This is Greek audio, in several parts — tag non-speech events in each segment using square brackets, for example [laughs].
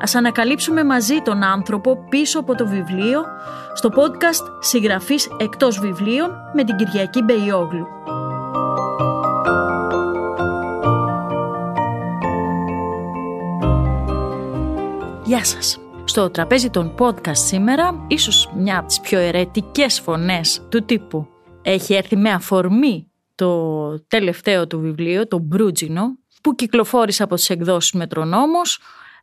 Ας ανακαλύψουμε μαζί τον άνθρωπο πίσω από το βιβλίο στο podcast «Συγγραφής εκτός βιβλίων» με την Κυριακή Μπεϊόγλου. Γεια σας. Στο τραπέζι των podcast σήμερα, ίσως μια από τις πιο ερετικές φωνές του τύπου έχει έρθει με αφορμή το τελευταίο του βιβλίο, το Μπρούτζινο, που κυκλοφόρησε από τις εκδόσεις Μετρονόμος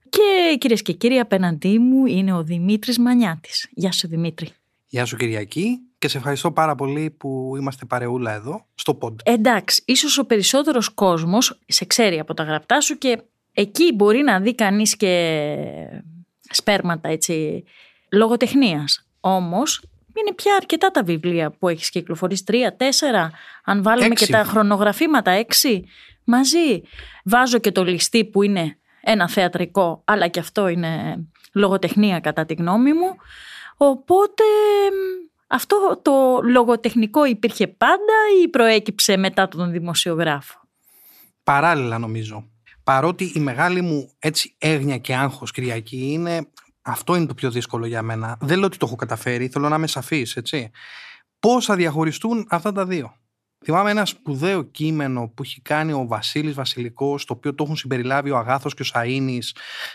και κυρίες και κύριοι απέναντί μου είναι ο Δημήτρης Μανιάτης. Γεια σου Δημήτρη. Γεια σου Κυριακή και σε ευχαριστώ πάρα πολύ που είμαστε παρεούλα εδώ στο pod. Εντάξει, ίσως ο περισσότερος κόσμος σε ξέρει από τα γραπτά σου και εκεί μπορεί να δει κανείς και σπέρματα έτσι λογοτεχνίας. Όμως είναι πια αρκετά τα βιβλία που έχεις κυκλοφορήσει. Τρία, τέσσερα, αν βάλουμε Έξι. και τα χρονογραφήματα, έξι μαζί. Βάζω και το ληστή που είναι ένα θεατρικό, αλλά και αυτό είναι λογοτεχνία κατά τη γνώμη μου. Οπότε μ, αυτό το λογοτεχνικό υπήρχε πάντα ή προέκυψε μετά τον δημοσιογράφο; Παράλληλα νομίζω. Παρότι η μεγάλη μου έτσι έγνοια και άγχος Κυριακή είναι αυτό είναι το πιο δύσκολο για μένα. Δεν λέω ότι το έχω καταφέρει, θέλω να είμαι σαφής, έτσι. Πώς θα διαχωριστούν αυτά τα δύο; Θυμάμαι ένα σπουδαίο κείμενο που έχει κάνει ο Βασίλης Βασιλικός, το οποίο το έχουν συμπεριλάβει ο Αγάθος και ο Σαΐνης,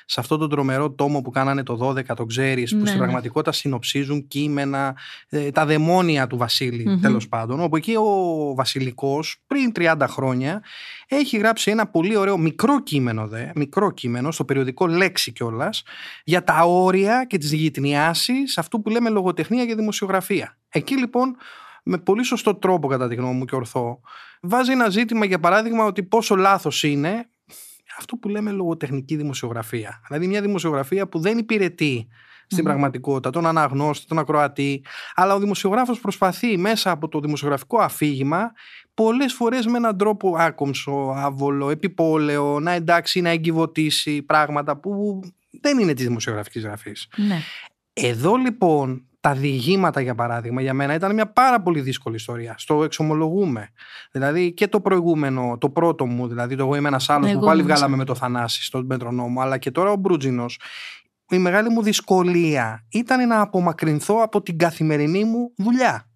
σε αυτόν τον τρομερό τόμο που κάνανε το 12, το ξέρεις, που Ναι, στην ναι. πραγματικότητα συνοψίζουν κείμενα, ε, τα δαιμόνια του βασιλη Μμμ. τέλος πάντων, όπου εκεί ο Βασιλικός πριν 30 χρόνια έχει γράψει ένα πολύ ωραίο μικρό κείμενο δε, μικρό κείμενο στο περιοδικό Λέξη κιόλας, για τα όρια και τις γυτνιάσεις αυτού που λέμε λογοτεχνία και δημοσιογραφία. Εκεί λοιπόν με πολύ σωστό τρόπο κατά τη γνώμη μου και ορθό βάζει ένα ζήτημα για παράδειγμα ότι πόσο λάθος είναι αυτό που λέμε λογοτεχνική δημοσιογραφία. Δηλαδή μια δημοσιογραφία που δεν υπηρετεί στην Μμμ. πραγματικότητα τον αναγνώστη, τον ακροατή, αλλά ο δημοσιογράφος προσπαθεί μέσα από το δημοσιογραφικό αφήγημα πολλές φορές με έναν τρόπο άκομψο, άβολο, επιπόλαιο, να εντάξει, να εγκυβωτήσει πράγματα που δεν είναι της δημοσιογραφικής γραφής. Ναι. Εδώ λοιπόν τα διηγήματα για παράδειγμα για μένα ήταν μια πάρα πολύ δύσκολη ιστορία. Στο εξομολογούμε. Δηλαδή και το προηγούμενο, το πρώτο μου, δηλαδή το εγώ είμαι ένας άλλος Εγώ που πάλι είμαι ένας βγάλαμε με το Θανάση στον Μετρονόμο, αλλά και τώρα ο Μπρούτζινος. Η μεγάλη μου δυσκολία ήταν να απομακρυνθώ από την καθημερινή μου δουλειά.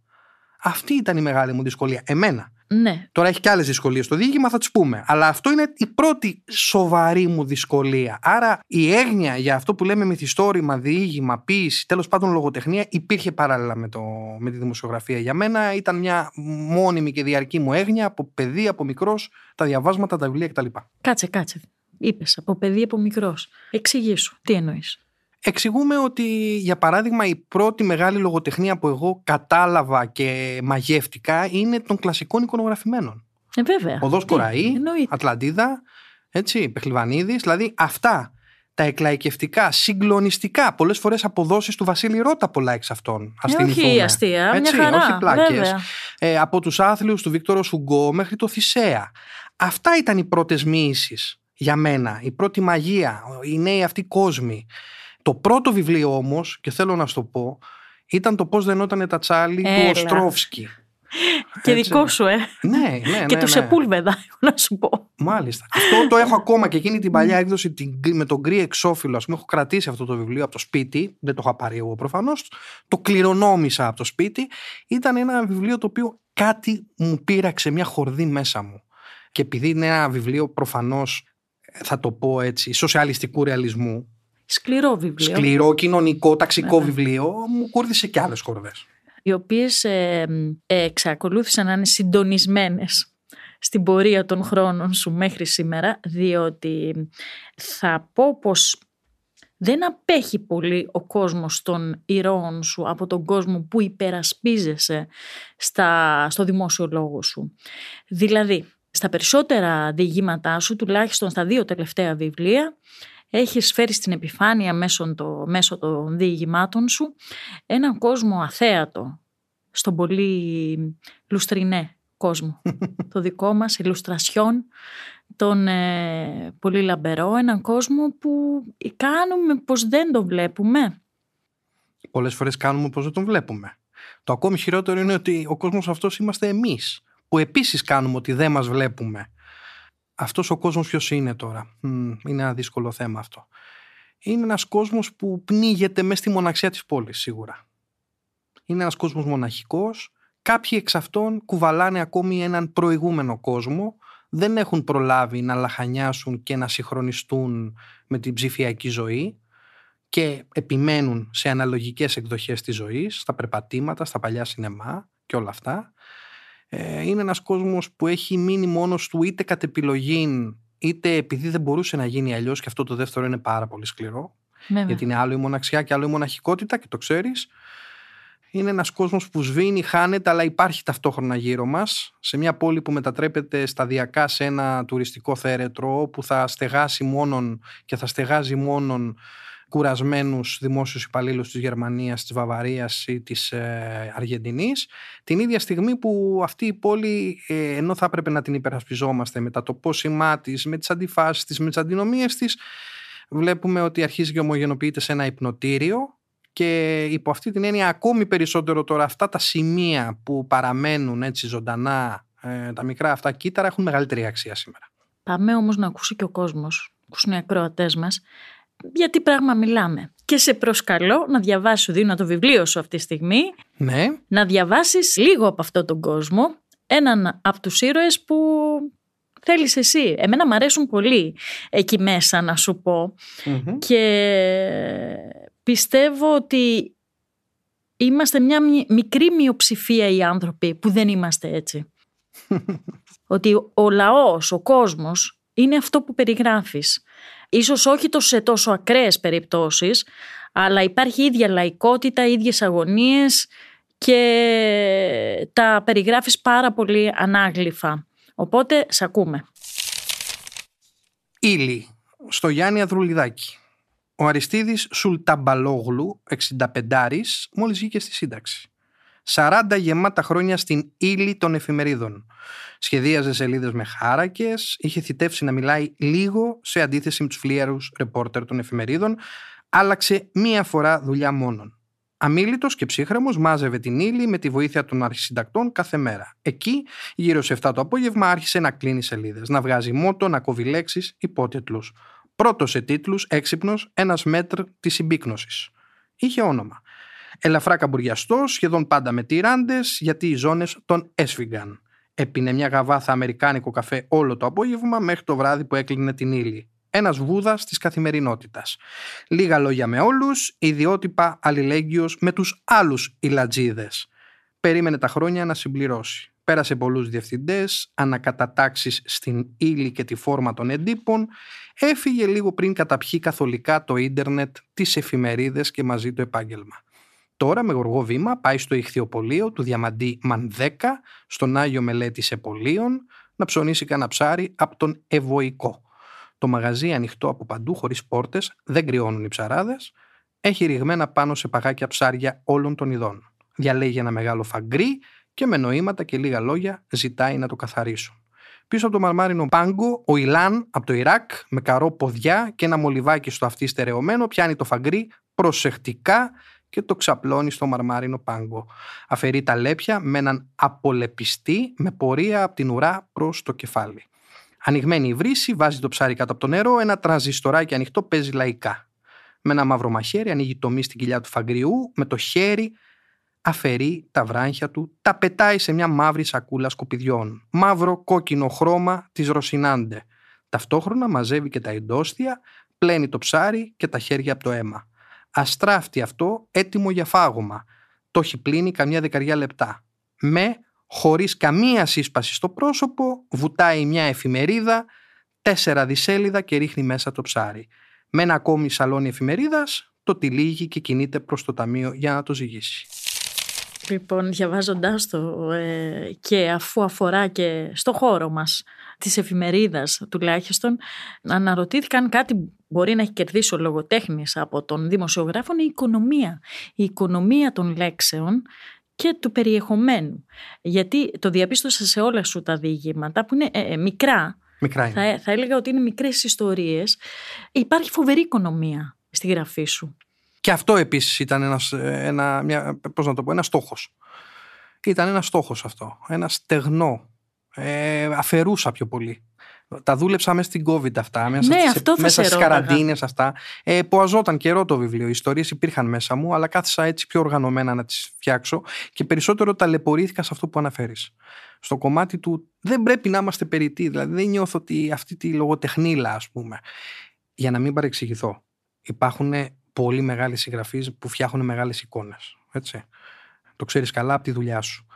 Αυτή ήταν η μεγάλη μου δυσκολία. Εμένα. Ναι. Τώρα έχει και άλλες δυσκολίες στο διήγημα, θα τις πούμε. Αλλά αυτό είναι η πρώτη σοβαρή μου δυσκολία. Άρα η έγνοια για αυτό που λέμε μυθιστόρημα, διήγημα, ποίηση, τέλος πάντων λογοτεχνία, υπήρχε παράλληλα με, το, με τη δημοσιογραφία. Για μένα ήταν μια μόνιμη και διαρκή μου έγνοια από παιδί, από μικρός, τα διαβάσματα, τα βιβλία κτλ. Κάτσε, κάτσε. Είπες από παιδί από μικρός. Εξηγήσου. Τι εννοείς. Εξηγούμε ότι, για παράδειγμα, η πρώτη μεγάλη λογοτεχνία που εγώ κατάλαβα και μαγεύτηκα είναι των κλασικών εικονογραφημένων. Ε, βέβαια. Οδός Τι, Κοραή, εννοείται. Ατλαντίδα, έτσι, Πεχλιβανίδης, δηλαδή αυτά τα εκλαϊκευτικά, συγκλονιστικά, πολλές φορές αποδόσεις του Βασίλη Ρώτα πολλά εξ αυτών. Ας Ε, θυμηθούμε. όχι αστεία, Έτσι, μια χαρά. όχι πλάκες. Βέβαια. Ε, από τους άθλιους του Βίκτορος Ουγκό μέχρι το Θησέα. Αυτά ήταν οι πρώτες μυήσεις για μένα, η πρώτη μαγεία, οι νέοι αυτοί κόσμοι. Το πρώτο βιβλίο όμως, και θέλω να σου το πω, ήταν το πώς δενόταν τ' ατσάλι του Έλα. Οστρόφσκι. [laughs] Και Έτσι. δικό σου, ε. Ναι, ναι, [laughs] ναι. και του ναι. Σεπούλβεδα, [laughs] έχω να σου πω. Μάλιστα. Αυτό το έχω ακόμα και εκείνη την παλιά έκδοση την, γκρι- με τον γκρι εξώφυλλο. Α πούμε, έχω κρατήσει αυτό το βιβλίο από το σπίτι. Δεν το είχα πάρει εγώ προφανώς. Το κληρονόμησα από το σπίτι. Ήταν ένα βιβλίο το οποίο κάτι μου πείραξε μια χορδή μέσα μου. Και επειδή είναι ένα βιβλίο προφανώς, θα το πω έτσι, σοσιαλιστικού ρεαλισμού, Σκληρό βιβλίο. σκληρό, κοινωνικό, ταξικό Βέβαια. βιβλίο, μου κούρδισε και άλλες χορδέ. οι οποίες ε, ε, εξακολούθησαν να είναι συντονισμένες στην πορεία των χρόνων σου μέχρι σήμερα, διότι θα πω πως δεν απέχει πολύ ο κόσμος των ηρώων σου από τον κόσμο που υπερασπίζεσαι στα, στο δημόσιο λόγο σου. Δηλαδή, στα περισσότερα διηγήματά σου, τουλάχιστον στα δύο τελευταία βιβλία, έχεις φέρει στην επιφάνεια μέσω, το, μέσω των διηγημάτων σου έναν κόσμο αθέατο, στον πολύ λουστρινέ κόσμο. [laughs] το δικό μας, ηλουστρασιόν, τον ε, πολύ λαμπερό, έναν κόσμο που κάνουμε πως δεν τον βλέπουμε. Πολλές φορές κάνουμε πως δεν τον βλέπουμε. Το ακόμη χειρότερο είναι ότι ο κόσμος αυτός είμαστε εμείς, που επίσης κάνουμε ότι δεν μας βλέπουμε. Αυτός ο κόσμος ποιος είναι τώρα; είναι ένα δύσκολο θέμα αυτό. Είναι ένας κόσμος που πνίγεται μέσα στη μοναξιά της πόλης σίγουρα. Είναι ένας κόσμος μοναχικός. Κάποιοι εξ αυτών κουβαλάνε ακόμη έναν προηγούμενο κόσμο. Δεν έχουν προλάβει να λαχανιάσουν και να συγχρονιστούν με την ψηφιακή ζωή και επιμένουν σε αναλογικές εκδοχές της ζωής, στα περπατήματα, στα παλιά σινεμά και όλα αυτά. Ε, είναι ένας κόσμος που έχει μείνει μόνος του είτε κατ' επιλογή είτε επειδή δεν μπορούσε να γίνει αλλιώς και αυτό το δεύτερο είναι πάρα πολύ σκληρό. Γιατί είναι άλλο η μοναξιά και άλλο η μοναχικότητα και το ξέρεις. Είναι ένας κόσμος που σβήνει, χάνεται, αλλά υπάρχει ταυτόχρονα γύρω μας. Σε μια πόλη που μετατρέπεται σταδιακά σε ένα τουριστικό θέρετρο που θα στεγάσει μόνον και θα στεγάζει μόνον κουρασμένους δημόσιους υπαλλήλους της Γερμανίας, της Βαβαρίας ή της ε, Αργεντινής την ίδια στιγμή που αυτή η πόλη ε, ενώ θα έπρεπε να την υπερασπιζόμαστε με τα τοπόσημά της, με τις αντιφάσεις της, με τις αντινομίες της βλέπουμε ότι αρχίζει και ομογενοποιείται σε ένα υπνοτήριο και υπό αυτή την έννοια ακόμη περισσότερο τώρα αυτά τα σημεία που παραμένουν έτσι ζωντανά ε, τα μικρά αυτά κύτταρα έχουν μεγαλύτερη αξία σήμερα. Πάμε όμως να ακούσει και ο κόσμος, ακούσουν οι ακροατές μας για τι πράγμα μιλάμε. Και σε προσκαλώ να διαβάσει, σου δίνω το βιβλίο σου αυτή τη στιγμή, ναι. να διαβάσεις λίγο από αυτόν τον κόσμο, έναν από τους ήρωες που θέλεις εσύ. Εμένα μου αρέσουν πολύ εκεί μέσα να σου πω και πιστεύω ότι είμαστε μια μικρή μειοψηφία οι άνθρωποι που δεν είμαστε έτσι. [laughs] ότι ο λαός, ο κόσμος είναι αυτό που περιγράφεις. Ίσως όχι τόσο σε τόσο ακραίες περιπτώσεις, αλλά υπάρχει ίδια λαϊκότητα, ίδιες αγωνίες και τα περιγράφεις πάρα πολύ ανάγλυφα. Οπότε, σε ακούμε. Ήλι, στο Γιάννη Αδρουλιδάκη. Ο Αριστίδης Σουλταμπαλόγλου, 65 μόλις βγήκε στη σύνταξη. 40 γεμάτα χρόνια στην ύλη των εφημερίδων. Σχεδίαζε σελίδες με χάρακες, είχε θητεύσει να μιλάει λίγο σε αντίθεση με τους φλίαρους ρεπόρτερ των εφημερίδων, άλλαξε μία φορά δουλειά μόνον. Αμήλυτο και ψύχρεμος, μάζευε την ύλη με τη βοήθεια των αρχισυντακτών κάθε μέρα. Εκεί, γύρω σε 7 το απόγευμα, άρχισε να κλείνει σελίδες, να βγάζει μότο, να κόβει λέξεις, υπότιτλους. Πρώτος σε τίτλους, έξυπνος, ένας μέτρ της συμπίκνωσης. Είχε όνομα. Ελαφρά καμπουριαστό, σχεδόν πάντα με τυράντες, γιατί οι ζώνες τον έσφυγαν. Έπινε μια γαβάθα αμερικάνικο καφέ όλο το απόγευμα μέχρι το βράδυ που έκλεινε την ύλη. Ένας βούδας της καθημερινότητας. Λίγα λόγια με όλους, ιδιότυπα αλληλέγγυος με τους άλλους ηλατζίδες. Περίμενε τα χρόνια να συμπληρώσει. Πέρασε πολλούς διευθυντές, ανακατατάξεις στην ύλη και τη φόρμα των εντύπων, έφυγε λίγο πριν καταπιεί καθολικά το ίντερνετ, τις εφημερίδες και μαζί το επάγγελμα. Τώρα με γοργό βήμα πάει στο ηχθιοπολείο του Διαμαντή Μανδέκα, στον Άγιο Μελέτη Επολίων, να ψωνίσει κανένα ψάρι από τον Ευωικό. Το μαγαζί ανοιχτό από παντού χωρίς πόρτες, δεν κρυώνουν οι ψαράδες, έχει ρηγμένα πάνω σε παγάκια ψάρια όλων των ειδών. Διαλέγει ένα μεγάλο φαγκρί και με νοήματα και λίγα λόγια ζητάει να το καθαρίσουν. Πίσω από το μαρμάρινο πάγκο, ο Ιλάν από το Ιράκ, με καρό ποδιά και ένα μολυβάκι στο αυτί στερεωμένο, πιάνει το φαγκρί προσεκτικά και το ξαπλώνει στο μαρμάρινο πάγκο. Αφαιρεί τα λέπια με έναν απολεπιστή με πορεία από την ουρά προς το κεφάλι. Ανοιγμένη η βρύση, βάζει το ψάρι κάτω από το νερό, ένα τρανζιστοράκι ανοιχτό παίζει λαϊκά. Με ένα μαύρο μαχαίρι ανοίγει το μη στην κοιλιά του φαγκριού, με το χέρι αφαιρεί τα βράχια του, τα πετάει σε μια μαύρη σακούλα σκουπιδιών. Μαύρο κόκκινο χρώμα της Ρωσινάντε. Ταυτόχρονα μαζεύει και τα εντόστια, πλένει το ψάρι και τα χέρια από το αίμα. Αστράφτη αυτό, έτοιμο για φάγωμα. Το έχει πλύνει καμιά δεκαριά λεπτά. Με, χωρίς καμία σύσπαση στο πρόσωπο, βουτάει μια εφημερίδα, τέσσερα δισέλιδα και ρίχνει μέσα το ψάρι. Με ένα ακόμη σαλόνι εφημερίδας, το τυλίγει και κινείται προς το ταμείο για να το ζυγίσει. Λοιπόν, διαβάζοντάς το ε, και αφού αφορά και στο χώρο μας της εφημερίδας τουλάχιστον, αναρωτήθηκαν κάτι μπορεί να έχει κερδίσει ο λογοτέχνης από τον δημοσιογράφο, η οικονομία. Η οικονομία των λέξεων και του περιεχομένου. Γιατί το διαπίστωσα σε όλα σου τα διηγήματα που είναι ε, ε, μικρά. Μικρά είναι. Θα, θα έλεγα ότι είναι μικρές ιστορίες. Υπάρχει φοβερή οικονομία στη γραφή σου. Και αυτό επίσης ήταν ένας, ε, ένα, μια, πώς να το πω, ένας στόχος. Ήταν ένας στόχος αυτό. Ένα στεγνό. Ε, αφαιρούσα πιο πολύ. Τα δούλεψα μέσα στην COVID αυτά, μέσα, Ναι, στις, αυτό θα μέσα σε στις ρώταγα. καραντίνες αυτά. Ε, που αζόταν καιρό το βιβλίο. Οι ιστορίες υπήρχαν μέσα μου, αλλά κάθισα έτσι πιο οργανωμένα να τις φτιάξω και περισσότερο ταλαιπωρήθηκα σε αυτό που αναφέρεις. Στο κομμάτι του δεν πρέπει να είμαστε περιττοί. Δηλαδή δεν νιώθω ότι αυτή τη λογοτεχνίλα, ας πούμε. Για να μην παρεξηγηθώ. Υπάρχουν πολύ μεγάλοι συγγραφείς που φτιάχνουν μεγάλες εικόνες. Έτσι. Το ξέρεις καλά από τη δουλειά σου.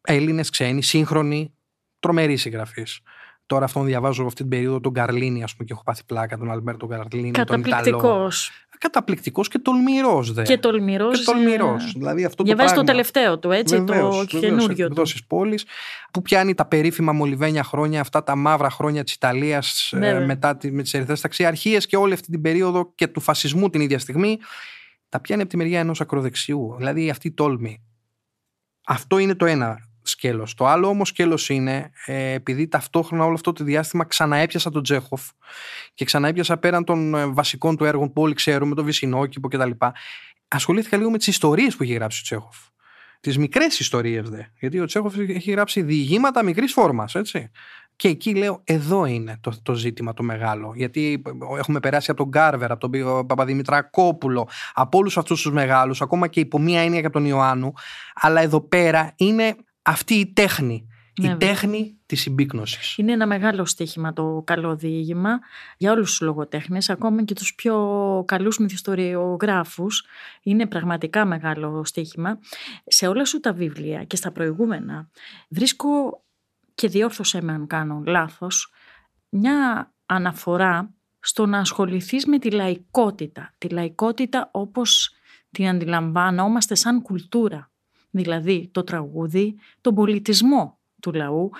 Έλληνες, ξένοι, σύγχρονοι, τρομεροί συγγραφείς. Τώρα αυτόν διαβάζω αυτή την περίοδο τον Καρλίνη, ας πούμε, και έχω πάθει πλάκα τον Αλμπέρτο Καρλίνη. Τον Ιταλό. Καταπληκτικός. Καταπληκτικός και τολμηρός, δε. Και τολμηρός. Και τολμηρός. ε, Δηλαδή αυτό Διαβάζει το το πράγμα. τελευταίο του, έτσι, το καινούριο του. Εκδόσεις πόλης, που πιάνει τα περίφημα μολυβένια χρόνια, αυτά τα μαύρα χρόνια της Ιταλίας Βέβαια. μετά τη, με τις ερυθρές ταξιαρχίες και όλη αυτή την περίοδο και του φασισμού την ίδια στιγμή. Τα πιάνει από τη μεριά ενός ακροδεξιού. Δηλαδή αυτή η τόλμη. Αυτό είναι το ένα σκέλος. Το άλλο όμως σκέλος είναι ε, επειδή ταυτόχρονα όλο αυτό το διάστημα ξαναέπιασα τον Τζέχοφ και ξαναέπιασα πέραν των ε, βασικών του έργων που όλοι ξέρουμε, τον Βυσινόκηπο κτλ. Ασχολήθηκα λίγο με τις ιστορίες που έχει γράψει ο Τσέχοφ. Τις μικρές ιστορίες δε. Γιατί ο Τσέχοφ έχει γράψει διηγήματα μικρής φόρμας, έτσι. Και εκεί λέω, εδώ είναι το, το ζήτημα το μεγάλο. Γιατί έχουμε περάσει από τον Γκάρβερ, από τον Παπαδημητρακόπουλο, από όλους αυτούς τους μεγάλους, ακόμα και υπό μία έννοια και από τον Ιωάννου. Αλλά εδώ πέρα είναι αυτή η τέχνη. Ναι, η βέβαια. τέχνη της συμπίκνωσης. Είναι ένα μεγάλο στοίχημα το καλό διήγημα για όλους τους λογοτέχνες, ακόμα και τους πιο καλούς μυθιστοριογράφους. Είναι πραγματικά μεγάλο στοίχημα. Σε όλα σου τα βιβλία και στα προηγούμενα βρίσκω και διόρθωσέ με αν κάνω λάθος, μια αναφορά στο να ασχοληθείς με τη λαϊκότητα. Τη λαϊκότητα όπως την αντιλαμβανόμαστε σαν κουλτούρα. Δηλαδή το τραγούδι, τον πολιτισμό του λαού,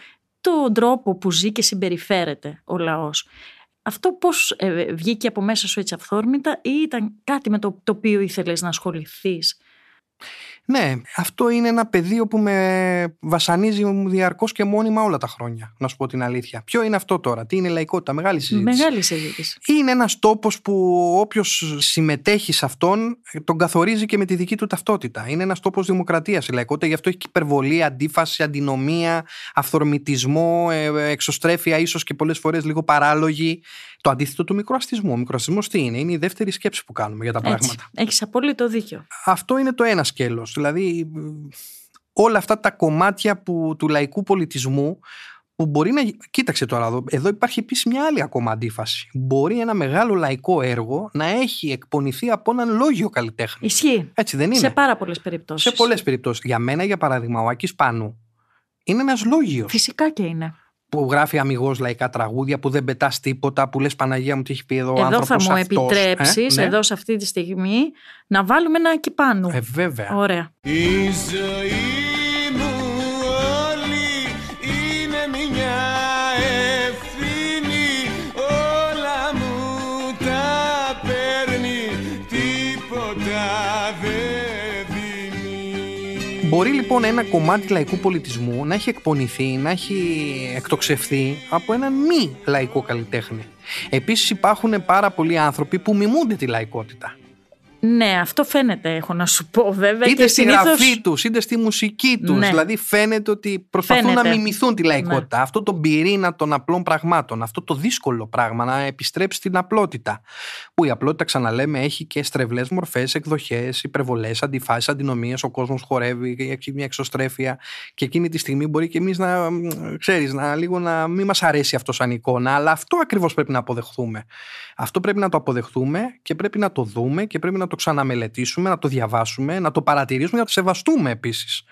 τον τρόπο που ζει και συμπεριφέρεται ο λαός. Αυτό πώς ε, βγήκε από μέσα σου έτσι αυθόρμητα ή ήταν κάτι με το, το οποίο ήθελες να ασχοληθείς; Ναι, αυτό είναι ένα πεδίο που με βασανίζει διαρκώς και μόνιμα όλα τα χρόνια. Να σου πω την αλήθεια. Ποιο είναι αυτό τώρα, τι είναι η λαϊκότητα, μεγάλη συζήτηση. Μεγάλη συζήτηση. Είναι ένας τόπος που όποιος συμμετέχει σε αυτόν ε, τον καθορίζει και με τη δική του ταυτότητα. Είναι ένας τόπος δημοκρατίας η λαϊκότητα, γι' αυτό έχει και υπερβολή, αντίφαση, αντινομία, αυθορμητισμό, ε, εξωστρέφεια, ίσως και πολλές φορές λίγο παράλογη. Το αντίθετο του μικροαστισμού. Ο μικροαστισμός τι είναι, είναι η δεύτερη σκέψη που κάνουμε για τα Έτσι. πράγματα. Έχεις απόλυτο δίκιο. Αυτό είναι το ένα σκέλος. Δηλαδή όλα αυτά τα κομμάτια που, του λαϊκού πολιτισμού που μπορεί να. Κοίταξε τώρα εδώ. Εδώ υπάρχει επίσης μια άλλη ακόμα αντίφαση. Μπορεί ένα μεγάλο λαϊκό έργο να έχει εκπονηθεί από έναν λόγιο καλλιτέχνη. Ισχύει. Έτσι δεν είναι; Σε πάρα πολλές περιπτώσεις. Σε πολλές περιπτώσεις. Για μένα, για παράδειγμα, ο Άκης Πάνου είναι ένας λόγιος Φυσικά και είναι. Που γράφει αμυγός λαϊκά τραγούδια, που δεν πετάς τίποτα, που λες Παναγία μου τι έχει πει εδώ ο Εδώ άνθρωπος θα μου αυτός. επιτρέψεις, Ε, ναι. εδώ σε αυτή τη στιγμή, να βάλουμε ένα κυπάνου. Ε, βέβαια. Ωραία. Η ζωή Μπορεί λοιπόν ένα κομμάτι λαϊκού πολιτισμού να έχει εκπονηθεί, να έχει εκτοξευθεί από έναν μη λαϊκό καλλιτέχνη. Επίσης υπάρχουν πάρα πολλοί άνθρωποι που μιμούνται τη λαϊκότητα. Ναι, αυτό φαίνεται, έχω να σου πω βέβαια. είτε και στη συνήθως- γραφή τους, είτε στη μουσική τους. Ναι. Δηλαδή φαίνεται ότι προσπαθούν Φαίνεται. να μιμηθούν τη λαϊκότητα. Αυτό το πυρήνα των απλών πραγμάτων. Αυτό το δύσκολο πράγμα να επιστρέψει στην απλότητα. Που η απλότητα, ξαναλέμε, έχει και στρεβλές μορφές, εκδοχές, υπερβολές, αντιφάσεις, αντινομίες. Ο κόσμος χορεύει, έχει μια εξωστρέφεια. Και εκείνη τη στιγμή μπορεί και εμείς να, μ, ξέρεις, να λίγο να μην μας αρέσει αυτό σαν εικόνα. Αλλά αυτό ακριβώς πρέπει να αποδεχθούμε. Αυτό πρέπει να το αποδεχθούμε και πρέπει να το δούμε και πρέπει να το ξαναμελετήσουμε, να το διαβάσουμε, να το παρατηρήσουμε, να το σεβαστούμε επίσης.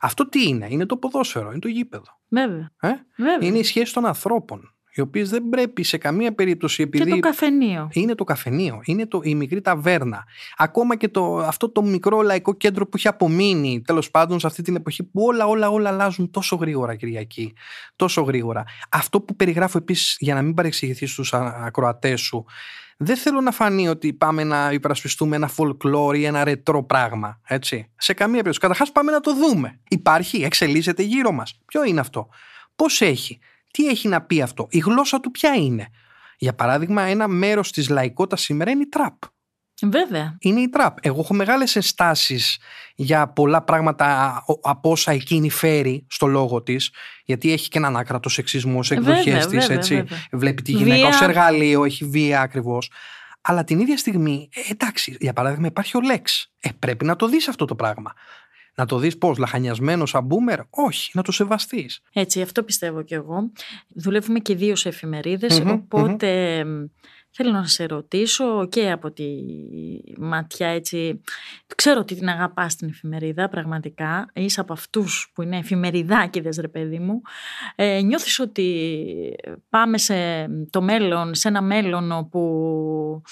Αυτό τι είναι, είναι το ποδόσφαιρο, είναι το γήπεδο. Βέβαια. Ε; βέβαια. Είναι η σχέση των ανθρώπων, οι οποίες δεν πρέπει σε καμία περίπτωση επειδή... Και το καφενείο. Είναι το καφενείο, είναι το, η μικρή ταβέρνα. Ακόμα και το, αυτό το μικρό λαϊκό κέντρο που έχει απομείνει τέλος πάντων σε αυτή την εποχή που όλα, όλα, όλα αλλάζουν τόσο γρήγορα, Κυριακή. Τόσο γρήγορα. Αυτό που περιγράφω επίσης, για να μην παρεξηγηθεί στους ακροατές σου, δεν θέλω να φανεί ότι πάμε να υπερασπιστούμε ένα folklore ή ένα ρετρό πράγμα. Έτσι. Σε καμία περίπτωση. Καταρχάς, πάμε να το δούμε. Υπάρχει, εξελίσσεται γύρω μας. Ποιο είναι αυτό, Πώς έχει, τι έχει να πει αυτό, η γλώσσα του ποια είναι; Για παράδειγμα, ένα μέρος της λαϊκότητας σήμερα είναι η τραπ. Βέβαια. Είναι η τραπ. Εγώ έχω μεγάλες ενστάσεις για πολλά πράγματα από όσα εκείνη φέρει στο λόγο της, γιατί έχει και έναν άκρατο σεξισμός σε εκδοχές της. Βλέπει τη γυναίκα ως εργαλείο, έχει βία ακριβώς. Αλλά την ίδια στιγμή, ε, εντάξει, για παράδειγμα, υπάρχει ο Λέξ. Ε, πρέπει να το δεις αυτό το πράγμα. Να το δεις πώς, λαχανιασμένος σαν μπούμερ. Όχι, να το σεβαστείς. Έτσι, αυτό πιστεύω κι εγώ. Δουλεύουμε και δύο σε εφημεριδε οποτε Θέλω να σε ρωτήσω και από τη ματιά έτσι, ξέρω ότι την αγαπάς την εφημερίδα πραγματικά, είσαι από αυτούς που είναι εφημεριδάκιδες ρε παιδί μου, ε, νιώθεις ότι πάμε σε το μέλλον, σε ένα μέλλον όπου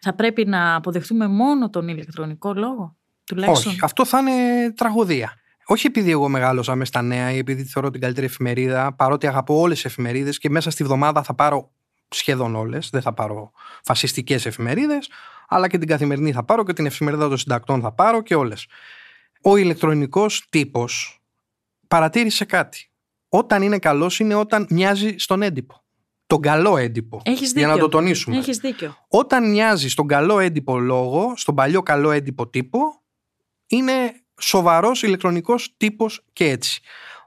θα πρέπει να αποδεχτούμε μόνο τον ηλεκτρονικό λόγο, τουλάχιστον; Όχι, αυτό θα είναι τραγωδία. Όχι επειδή εγώ μεγάλωσα με στα νέα ή επειδή θεωρώ την καλύτερη εφημερίδα, παρότι αγαπώ όλες τις εφημερίδες και μέσα στη βδομάδα θα πάρω σχεδόν όλες. Δεν θα πάρω φασιστικές εφημερίδες, αλλά και την καθημερινή θα πάρω και την εφημερίδα των συντακτών θα πάρω και όλες. Ο ηλεκτρονικός τύπος παρατήρησε κάτι. Όταν είναι καλός είναι όταν μοιάζει στον έντυπο. Τον καλό έντυπο. Έχεις Για να το τονίσουμε. Έχεις δίκιο. Όταν μοιάζει στον καλό έντυπο λόγο, στον παλιό καλό έντυπο τύπο, είναι σοβαρός ηλεκτρονικός τύπος και έτσι.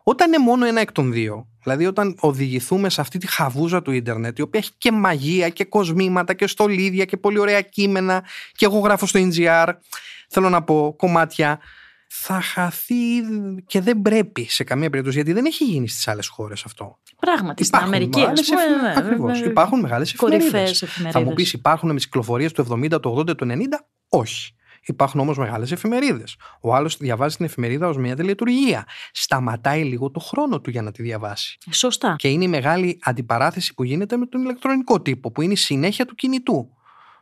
Όταν είναι μόνο ένα εκ των δύο, δηλαδή όταν οδηγηθούμε σε αυτή τη χαβούζα του ίντερνετ, η οποία έχει και μαγεία και κοσμήματα και στολίδια και πολύ ωραία κείμενα και εγώ γράφω στο NGR, θέλω να πω κομμάτια, θα χαθεί και δεν πρέπει σε καμία περίπτωση, γιατί δεν έχει γίνει στις άλλες χώρες αυτό. Πράγματι, στην Αμερική, ας πούμε. Ακριβώς. Υπάρχουν μεγάλες εφημερίδες. Θα μου πεις υπάρχουν με κυκλοφορίες του 70, του 80, του 90. Όχι. Υπάρχουν όμως μεγάλες εφημερίδες. Ο άλλος διαβάζει την εφημερίδα ως μια τελετουργία. Σταματάει λίγο το χρόνο του για να τη διαβάσει. Σωστά. Και είναι η μεγάλη αντιπαράθεση που γίνεται με τον ηλεκτρονικό τύπο, που είναι η συνέχεια του κινητού.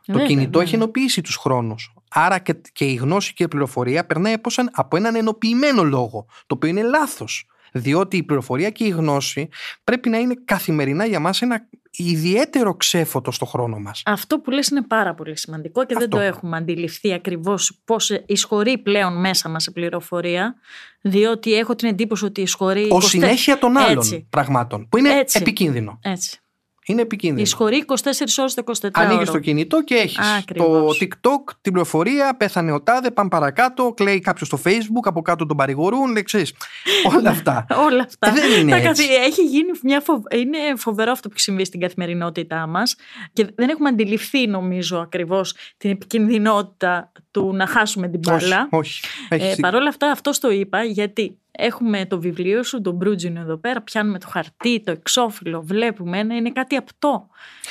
το κινητό έχει ενοποιήσει τους χρόνους. Άρα και, και η γνώση και η πληροφορία περνάει από έναν ενοποιημένο λόγο, το οποίο είναι λάθος. Διότι η πληροφορία και η γνώση πρέπει να είναι καθημερινά για μας ένα ιδιαίτερο ξέφωτο στο χρόνο μας. Αυτό που λες είναι πάρα πολύ σημαντικό και δεν το έχουμε αντιληφθεί ακριβώς πώς εισχωρεί πλέον μέσα μας η πληροφορία διότι έχω την εντύπωση ότι εισχωρεί... Ο συνέχεια των άλλων πραγμάτων που είναι επικίνδυνο. Έτσι. Είναι επικίνδυνο. Ισχωρεί 24 ώρες το 24 Ανοίγεις το κινητό και έχεις το TikTok, την πληροφορία, πέθανε ο τάδε, πάμε παρακάτω, κλαίει κάποιος στο Facebook, από κάτω τον παρηγορούν, ξέρεις. [laughs] όλα αυτά. όλα αυτά. Δεν είναι έτσι. Έχει γίνει μια φοβ... Είναι φοβερό αυτό που έχει συμβεί στην καθημερινότητά μας και δεν έχουμε αντιληφθεί, νομίζω, ακριβώς την επικινδυνότητα του να χάσουμε την μπάλα. Όχι. όχι. Ε, Παρ' όλα αυτά, αυτός το είπα γιατί Έχουμε το βιβλίο σου, τον Μπρούτζινο εδώ πέρα, πιάνουμε το χαρτί, το εξώφυλλο, βλέπουμε, είναι κάτι απτό.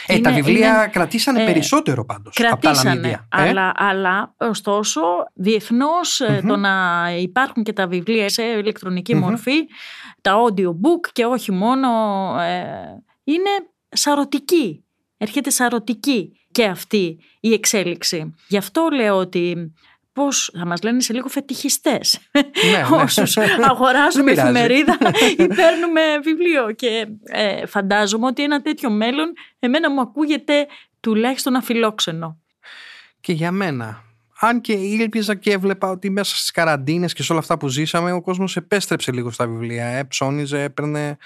Ε, τα βιβλία είναι, κρατήσανε ε, περισσότερο πάντως κρατήσανε, από τα αλλά, αλλά ωστόσο διεθνώς mm-hmm. το να υπάρχουν και τα βιβλία σε ηλεκτρονικη μορφή, τα audiobook και όχι μόνο, ε, είναι σαρωτική. Έρχεται σαρωτική και αυτή η εξέλιξη. Γι' αυτό λέω ότι πώς θα μας λένε σε λίγο φετιχιστές ναι, [laughs] ναι. όσους αγοράζουμε εφημερίδα [laughs] ή παίρνουμε βιβλίο και ε, φαντάζομαι ότι ένα τέτοιο μέλλον εμένα μου ακούγεται τουλάχιστον αφιλόξενο. Και για μένα αν και ήλπιζα και έβλεπα ότι μέσα στις καραντίνες και σε όλα αυτά που ζήσαμε, ο κόσμος επέστρεψε λίγο στα βιβλία. Ε, ψώνιζε, έπαιρνε.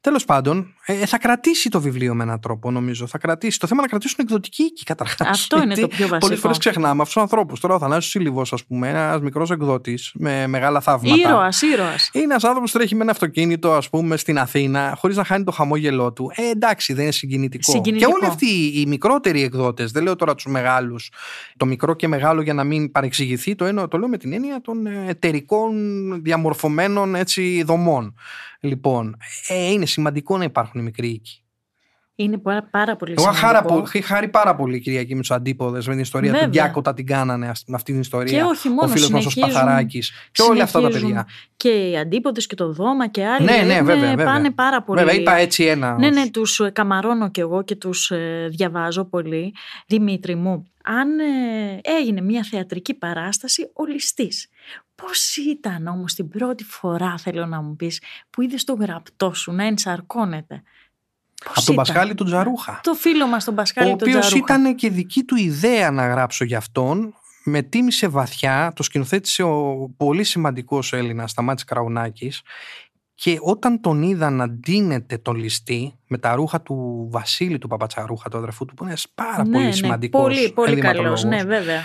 Τέλος πάντων, ε, θα κρατήσει το βιβλίο με έναν τρόπο, νομίζω. Θα κρατήσει. Το θέμα να κρατήσουν εκδοτική οίκη καταρχάς. Αυτό είναι το πιο βασικό. Πολλές φορές ξεχνάμε αυτούς τους ανθρώπους. Τώρα ο Θανάσιο Σύλληβος, ας πούμε, ένας μικρός εκδότης με μεγάλα θαύματα. Ήρωας, ήρωας. Είναι ένας άνθρωπος που τρέχει με ένα αυτοκίνητο, ας πούμε, στην Αθήνα, χωρίς να χάνει το χαμόγελό του. Ε, εντάξει, δεν είναι συγκινητικό. συγκινητικό. Και όλοι αυτοί οι μικρότεροι εκδότες, δεν λέω τώρα τους μεγάλους, το μικρό και μεγάλο για να μην παρεξηγηθεί, το, εννοώ, το λέω με την έννοια των εταιρικών διαμορφωμένων έτσι, δομών. Λοιπόν, ε, είναι σημαντικό να υπάρχουν μικροί οίκοι. Είναι πάρα πολύ Εγώ σημαντικό. Είχα χάρη πάρα πολύ Κυριακή με του αντίποδες με την ιστορία Βέβαια. του Διάκοτα την κάνανε με αυτή την ιστορία. Και όχι μόνο. Ο φίλος μας ο Σπαθαράκης. Και όλα αυτά τα παιδιά. Και οι αντίποδες και το Δώμα και άλλοι. Ναι, ναι, βέβαια, βέβαια. Πάνε πάρα πολύ. Βέβαια, είπα έτσι ένα. Ναι, ναι, τους ε, καμαρώνω κι εγώ και τους ε, διαβάζω πολύ. Δημήτρη μου, αν ε, έγινε μια θεατρική παράσταση ο ληστής. Πώς ήταν όμως την πρώτη φορά θέλω να μου πεις που είδες το γραπτό σου να ενσαρκώνεται; Πώς Από τον ήταν; Πασχάλη του Τζαρούχα. Το φίλο μας τον Πασχάλη ο τον οποίος Τζαρούχα. ήταν και δική του ιδέα να γράψω για αυτόν. Με τίμησε βαθιά, το σκηνοθέτησε ο πολύ σημαντικός Έλληνας Σταμάτης Κραουνάκης και όταν τον είδα να ντύνεται τον ληστή με τα ρούχα του Βασίλη του Παπατσαρούχα, του αδερφού του, που είναι πάρα ναι, πολύ ναι, σημαντικός Πολύ, πολύ καλός, ενδυματολόγος. ναι, βέβαια.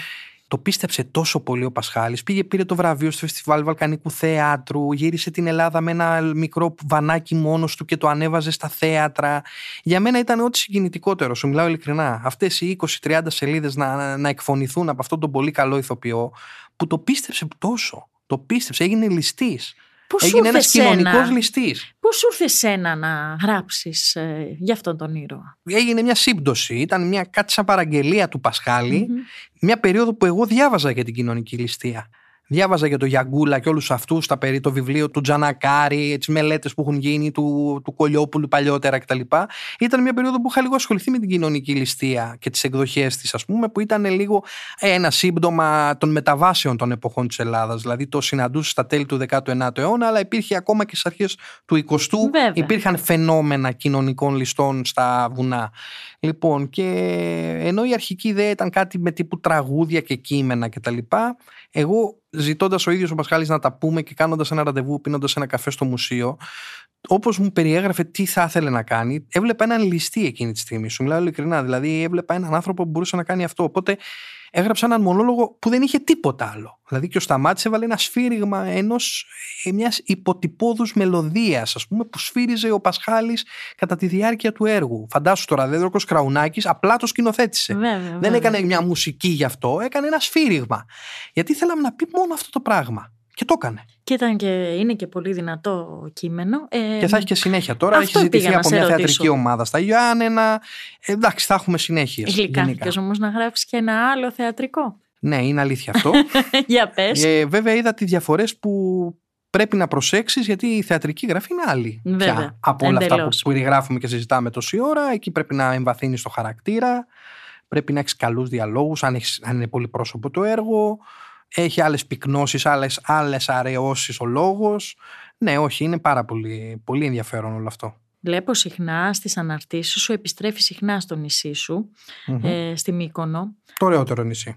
Το πίστεψε τόσο πολύ ο Πασχάλης. Πήγε, πήρε το βραβείο στο Φεστιβάλ Βαλκανικού Θεάτρου, γύρισε την Ελλάδα με ένα μικρό βανάκι μόνος του και το ανέβαζε στα θέατρα. Για μένα ήταν ό,τι συγκινητικότερο, σου μιλάω ειλικρινά. Αυτές οι 20-30 σελίδες να, να εκφωνηθούν από αυτόν τον πολύ καλό ηθοποιό που το πίστεψε τόσο. Το πίστεψε, έγινε ληστής. Πώς σου Έγινε ήρθε ένας κοινωνικός σένα, ληστής. πώς σου ήρθε σένα να γράψεις ε, για αυτόν τον ήρωα; Έγινε μια σύμπτωση, ήταν μια κάτι σαν παραγγελία του Πασχάλη Μμμ. μια περίοδο που εγώ διάβαζα για την κοινωνική ληστεία. Διάβαζα για το Γιαγκούλα και όλους αυτούς τα περί το βιβλίο του Τζανακάρη, τις μελέτες που έχουν γίνει, του, του Κολιόπουλου παλιότερα κτλ. Ήταν μια περίοδο που είχα λίγο ασχοληθεί με την κοινωνική ληστεία και τις εκδοχές της ας πούμε, που ήταν λίγο ένα σύμπτωμα των μεταβάσεων των εποχών της Ελλάδας. Δηλαδή το συναντούσε στα τέλη του 19ου αιώνα, αλλά υπήρχε ακόμα και στις αρχές του 20ου. Βέβαια. Υπήρχαν φαινόμενα κοινωνικών ληστών στα βουνά. Λοιπόν, και ενώ η αρχική ιδέα ήταν κάτι με τύπου τραγούδια και κείμενα κτλ. Εγώ ζητώντας ο ίδιος ο Πασχάλης να τα πούμε και κάνοντας ένα ραντεβού, πίνοντας ένα καφέ στο μουσείο, όπως μου περιέγραφε τι θα ήθελε να κάνει, έβλεπα έναν ληστή εκείνη τη στιγμή. Σου μιλάω ειλικρινά. Δηλαδή, έβλεπα έναν άνθρωπο που μπορούσε να κάνει αυτό. Οπότε έγραψα έναν μονόλογο που δεν είχε τίποτα άλλο. Δηλαδή, και ο Σταμάτης έβαλε ένα σφύριγμα ενός, ε, μιας υποτυπώδους μελωδίας, ας πούμε, που σφύριζε ο Πασχάλης κατά τη διάρκεια του έργου. Φαντάσου τώρα, Δέδροκος Κραουνάκης απλά το σκηνοθέτησε. Βέβαια, Δεν βέβαια. έκανε μια μουσική γι' αυτό, έκανε ένα σφύριγμα. Γιατί θέλαμε να πει μόνο αυτό το πράγμα. Και το έκανε. Και, ήταν και είναι και πολύ δυνατό κείμενο. Ε, και θα έχει και συνέχεια. Τώρα αυτό έχει ζητηθεί πήγα να από σε μια ρωτήσω. θεατρική ομάδα στα Γιάννενα. Ε, εντάξει, θα έχουμε συνέχεια. Γλυκάθηκες όμως να γράψεις και ένα άλλο θεατρικό. Ναι, είναι αλήθεια αυτό. [laughs] Για πες. ε, βέβαια, είδα τις διαφορές που πρέπει να προσέξεις, γιατί η θεατρική γραφή είναι άλλη. Βέβαια, πια από όλα αυτά που εντελώς. περιγράφουμε και συζητάμε τόση ώρα. Εκεί πρέπει να εμβαθύνεις το χαρακτήρα, πρέπει να έχεις καλούς διαλόγους, αν, έχεις- αν είναι πολύ πρόσωπο το έργο. Έχει άλλες πυκνώσεις, άλλες άλλες αραιώσεις ο λόγος. Ναι, όχι, είναι πάρα πολύ, πολύ ενδιαφέρον όλο αυτό. Βλέπω συχνά στις αναρτήσεις σου, επιστρέφει συχνά στο νησί σου, Μμμ. ε, στη Μύκονο. Το ωραιότερο νησί.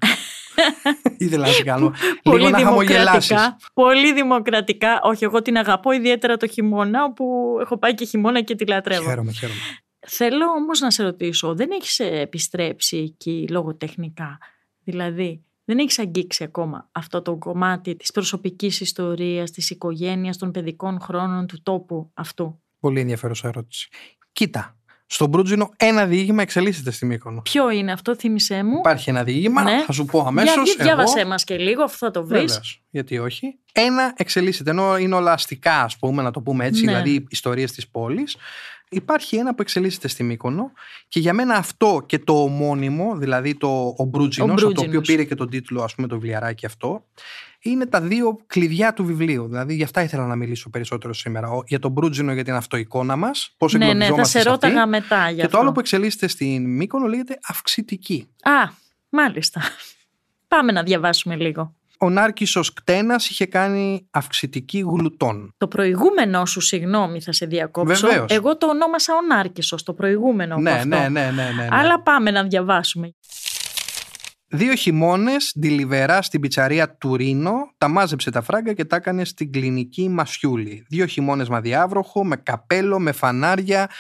[laughs] Ήθελα να σε κάνω. Πολύ λίγο να χαμογελάσεις. δημοκρατικά. Πολύ δημοκρατικά. Όχι, εγώ την αγαπώ ιδιαίτερα το χειμώνα, όπου έχω πάει και χειμώνα και τη λατρεύω. Χαίρομαι, χαίρομαι. Θέλω όμως να σε ρωτήσω, δεν έχεις ε, επιστρέψει εκεί λογοτεχνικά; Δηλαδή, δεν έχεις αγγίξει ακόμα αυτό το κομμάτι της προσωπικής ιστορίας, της οικογένειας, των παιδικών χρόνων του τόπου αυτού; Πολύ ενδιαφέρουσα ερώτηση. Κοίτα, στον Μπρούτζινο ένα διήγημα εξελίσσεται στη Μύκονο. Ποιο είναι αυτό, θύμισέ μου; Υπάρχει ένα διήγημα, Ναι. θα σου πω αμέσως. Για, για- διάβασέ μας και λίγο, αφού θα το βρεις. Γιατί όχι. Ένα εξελίσσεται, ενώ είναι όλα αστικά, ας πούμε, να το πούμε έτσι, Ναι. δηλαδή ιστορίες της πόλης. Υπάρχει ένα που εξελίσσεται στη Μύκονο και για μένα αυτό και το ομώνυμο, δηλαδή το ο Μπρούτζινος, Ο από το οποίο Μπρούτζινος. πήρε και τον τίτλο, ας πούμε, το βιβλιαράκι αυτό, είναι τα δύο κλειδιά του βιβλίου. Δηλαδή, γι' αυτά ήθελα να μιλήσω περισσότερο σήμερα. Ο- Για τον Μπρούτζινο, για την αυτοεικόνα μας, πώς Ναι, ναι, θα εγκλωβιζόμαστε σε σε αυτή. ρώταγα μετά γι' Και το αυτό. άλλο που εξελίσσεται στην Μύκονο λέγεται αυξητική. Α, μάλιστα. Πάμε να διαβάσουμε λίγο. Ο Νάρκισσος Κτένας είχε κάνει αυξητική γλουτών. Το προηγούμενο σου, συγγνώμη, θα σε διακόψω. Βεβαίως. Εγώ το ονόμασα ο Νάρκησος, το προηγούμενο από Ναι, αυτό. ναι, ναι, ναι, ναι, ναι. Αλλά πάμε να διαβάσουμε. Δύο χειμώνες, ντιλιβερά στην πιτσαρία του Ρήνο, τα μάζεψε τα φράγκα και τα έκανε στην κλινική Μασιούλη. Δύο χειμώνες μαδιάβροχο, με καπέλο, με φανάρια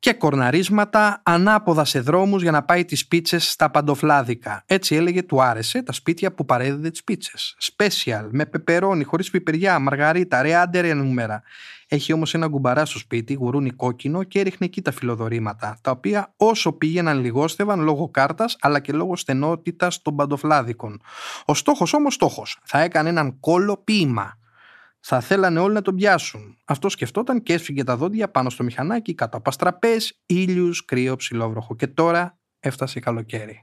και κορναρίσματα, ανάποδα σε δρόμους για να πάει τις πίτσες στα παντοφλάδικα. Έτσι έλεγε του άρεσε τα σπίτια που παρέδιδε τις πίτσες. Special, με πεπερώνι, χωρίς πιπεριά, μαργαρίτα, ρε άντε ρε νούμερα. Έχει όμως ένα κουμπαρά στο σπίτι, γουρούνι κόκκινο και έριχνε εκεί τα φιλοδορήματα, τα οποία όσο πήγαιναν λιγόστευαν λόγω κάρτας αλλά και λόγω στενότητας των παντοφλάδικων. Ο στόχος όμως στόχος. Θα έκανε έναν κόλλο ποίημα. Θα θέλανε όλοι να τον πιάσουν. Αυτό σκεφτόταν και έσφυγε τα δόντια πάνω στο μηχανάκι, κάτω από αστραπές, ήλιους, κρύο, ψηλόβροχο. Και τώρα έφτασε καλοκαίρι.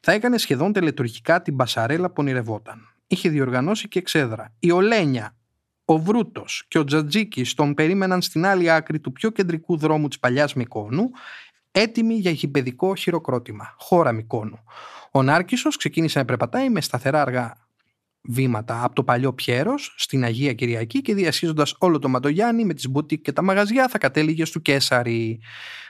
Θα έκανε σχεδόν τελετουργικά την μπασαρέλα που ονειρευόταν. Είχε διοργανώσει και εξέδρα. Η Ολένια, ο Βρούτος και ο Τζατζίκης τον περίμεναν στην άλλη άκρη του πιο κεντρικού δρόμου της παλιάς Μικόνου, έτοιμοι για γηπαιδικό χειροκρότημα. Χώρα Μικόνου. Ο Νάρκησος ξεκίνησε να περπατάει με σταθερά αργά βήματα από το παλιό Πιέρος στην Αγία Κυριακή και διασχίζοντας όλο το Ματογιάννη με τις μπουτίκ και τα μαγαζιά θα κατέληγε στο Κέσαρι.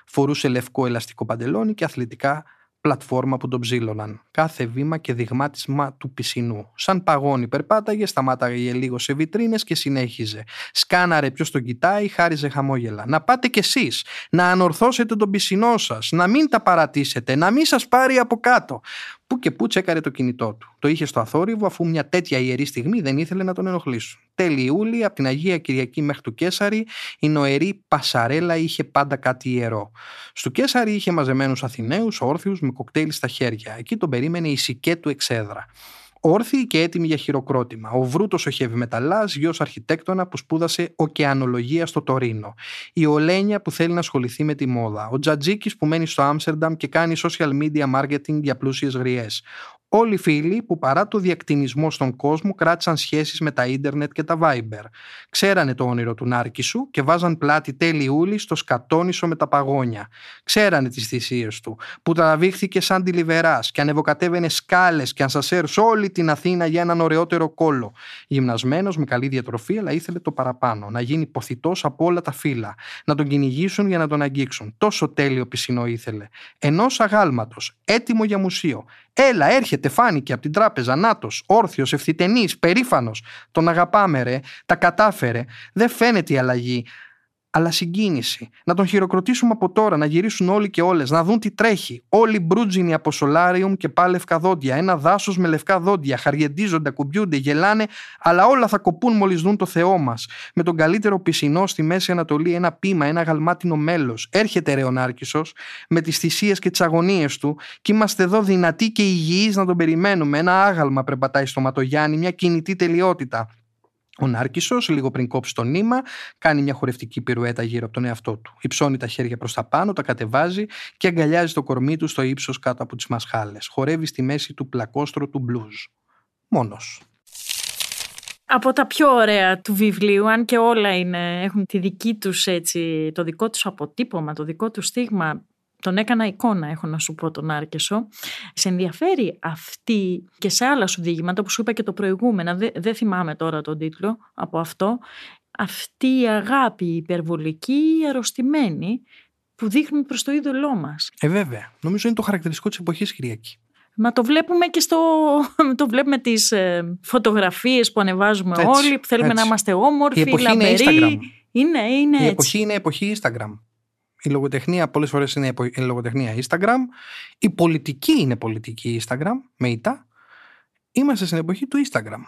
Φορούσε λευκό ελαστικό παντελόνι και αθλητικά πλατφόρμα που τον ψήλωναν. Κάθε βήμα και δειγμάτισμα του πισινού. Σαν παγόνι περπάταγε, σταμάταγε λίγο σε βιτρίνες και συνέχιζε. Σκάναρε ποιος τον κοιτάει, χάριζε χαμόγελα. Να πάτε κι εσείς, να ανορθώσετε τον πισινό σας, να μην τα παρατήσετε, να μην σας πάρει από κάτω. Πού και πού τσέκαρε το κινητό του. Το είχε στο αθόρυβο αφού μια τέτοια ιερή στιγμή δεν ήθελε να τον ενοχλήσουν. Τέλη Ιούλη, από την Αγία Κυριακή μέχρι του Κέσαρη, η νοερή Πασαρέλα είχε πάντα κάτι ιερό. Στο Κέσαρη είχε μαζεμένους Αθηναίους, όρθιους, με κοκτέιλ στα χέρια. Εκεί τον περίμενε η σικέ του εξέδρα όρθιοι και έτοιμοι για χειροκρότημα. Ο Βρούτος ο Χεβιμεταλλά, γιος αρχιτέκτονα που σπούδασε ωκεανολογία στο Τωρίνο. Η Ολένια που θέλει να ασχοληθεί με τη μόδα. Ο Τζατζίκης που μένει στο Άμστερνταμ και κάνει social media marketing για πλούσιες γριές. Όλοι οι φίλοι που παρά το διακτηνισμό στον κόσμο κράτησαν σχέσεις με τα ίντερνετ και τα Viber. Ξέρανε το όνειρο του Νάρκη σου και βάζαν πλάτη τέλη Ιούλη στο σκατόνισο με τα παγόνια. Ξέρανε τις θυσίες του που τραβήχθηκε σαν τηλιβεράς και ανεβοκατέβαινε σκάλες και ανσασέρους όλη την Αθήνα για έναν ωραιότερο κόλο. Γυμνασμένος με καλή διατροφή αλλά ήθελε το παραπάνω. Να γίνει ποθητός από όλα τα φύλλα. Να τον κυνηγήσουν για να τον αγγίξουν. Τόσο τέλειο πισινό ήθελε. Ενός αγάλματος, έτοιμο για μουσείο. Έλα, έρχεται, φάνηκε από την τράπεζα, νάτος, όρθιος, ευθυτενής, περήφανος. Τον αγαπάμε, ρε, τα κατάφερε. Δεν φαίνεται η αλλαγή αλλά συγκίνηση. Να τον χειροκροτήσουμε από τώρα, να γυρίσουν όλοι και όλες, να δουν τι τρέχει. Όλοι μπρούτζινοι από σολάριουμ και πάλι λευκά δόντια. Ένα δάσος με λευκά δόντια. Χαριεντίζονται, ακουμπιούνται, γελάνε, αλλά όλα θα κοπούν μόλις δουν το Θεό μας. Με τον καλύτερο πισινό στη Μέση Ανατολή, ένα πείμα, ένα γαλμάτινο μέλος. Έρχεται Ρεονάρκησο με τις θυσίες και τις αγωνίες του, και είμαστε εδώ δυνατοί και υγιείς να τον περιμένουμε. Ένα άγαλμα περπατάει στο Ματογιάννη, μια κινητή τελειότητα. Ο Νάρκησο, λίγο πριν κόψει το νήμα, κάνει μια χορευτική πυρουέτα γύρω από τον εαυτό του. Υψώνει τα χέρια προς τα πάνω, τα κατεβάζει και αγκαλιάζει το κορμί του στο ύψος κάτω από τις μασχάλες. Χορεύει στη μέση του πλακόστρο του μπλουζ. Μόνος. Από τα πιο ωραία του βιβλίου, αν και όλα είναι, έχουν τη δική τους έτσι, το δικό τους αποτύπωμα, το δικό τους στίγμα, τον έκανα εικόνα, έχω να σου πω τον Άρκεσο. Σε ενδιαφέρει αυτή και σε άλλα σου διηγήματα που σου είπα και το προηγούμενα, δεν δε θυμάμαι τώρα τον τίτλο από αυτό, αυτή η αγάπη υπερβολική, αρρωστημένη, που δείχνουμε προς το είδωλό μας. Ε, βέβαια. Νομίζω είναι το χαρακτηριστικό της εποχής Κυριακή. Μα το βλέπουμε και στο. το βλέπουμε τις ε, φωτογραφίες που ανεβάζουμε όλοι, που θέλουμε να είμαστε όμορφοι, η εποχή λαμπεροί. Είναι, Instagram. είναι, είναι η έτσι. εποχή είναι εποχή Instagram. Η λογοτεχνία πολλές φορές είναι η λογοτεχνία Instagram. Η πολιτική είναι πολιτική Instagram, με ητά. Είμαστε στην εποχή του Instagram.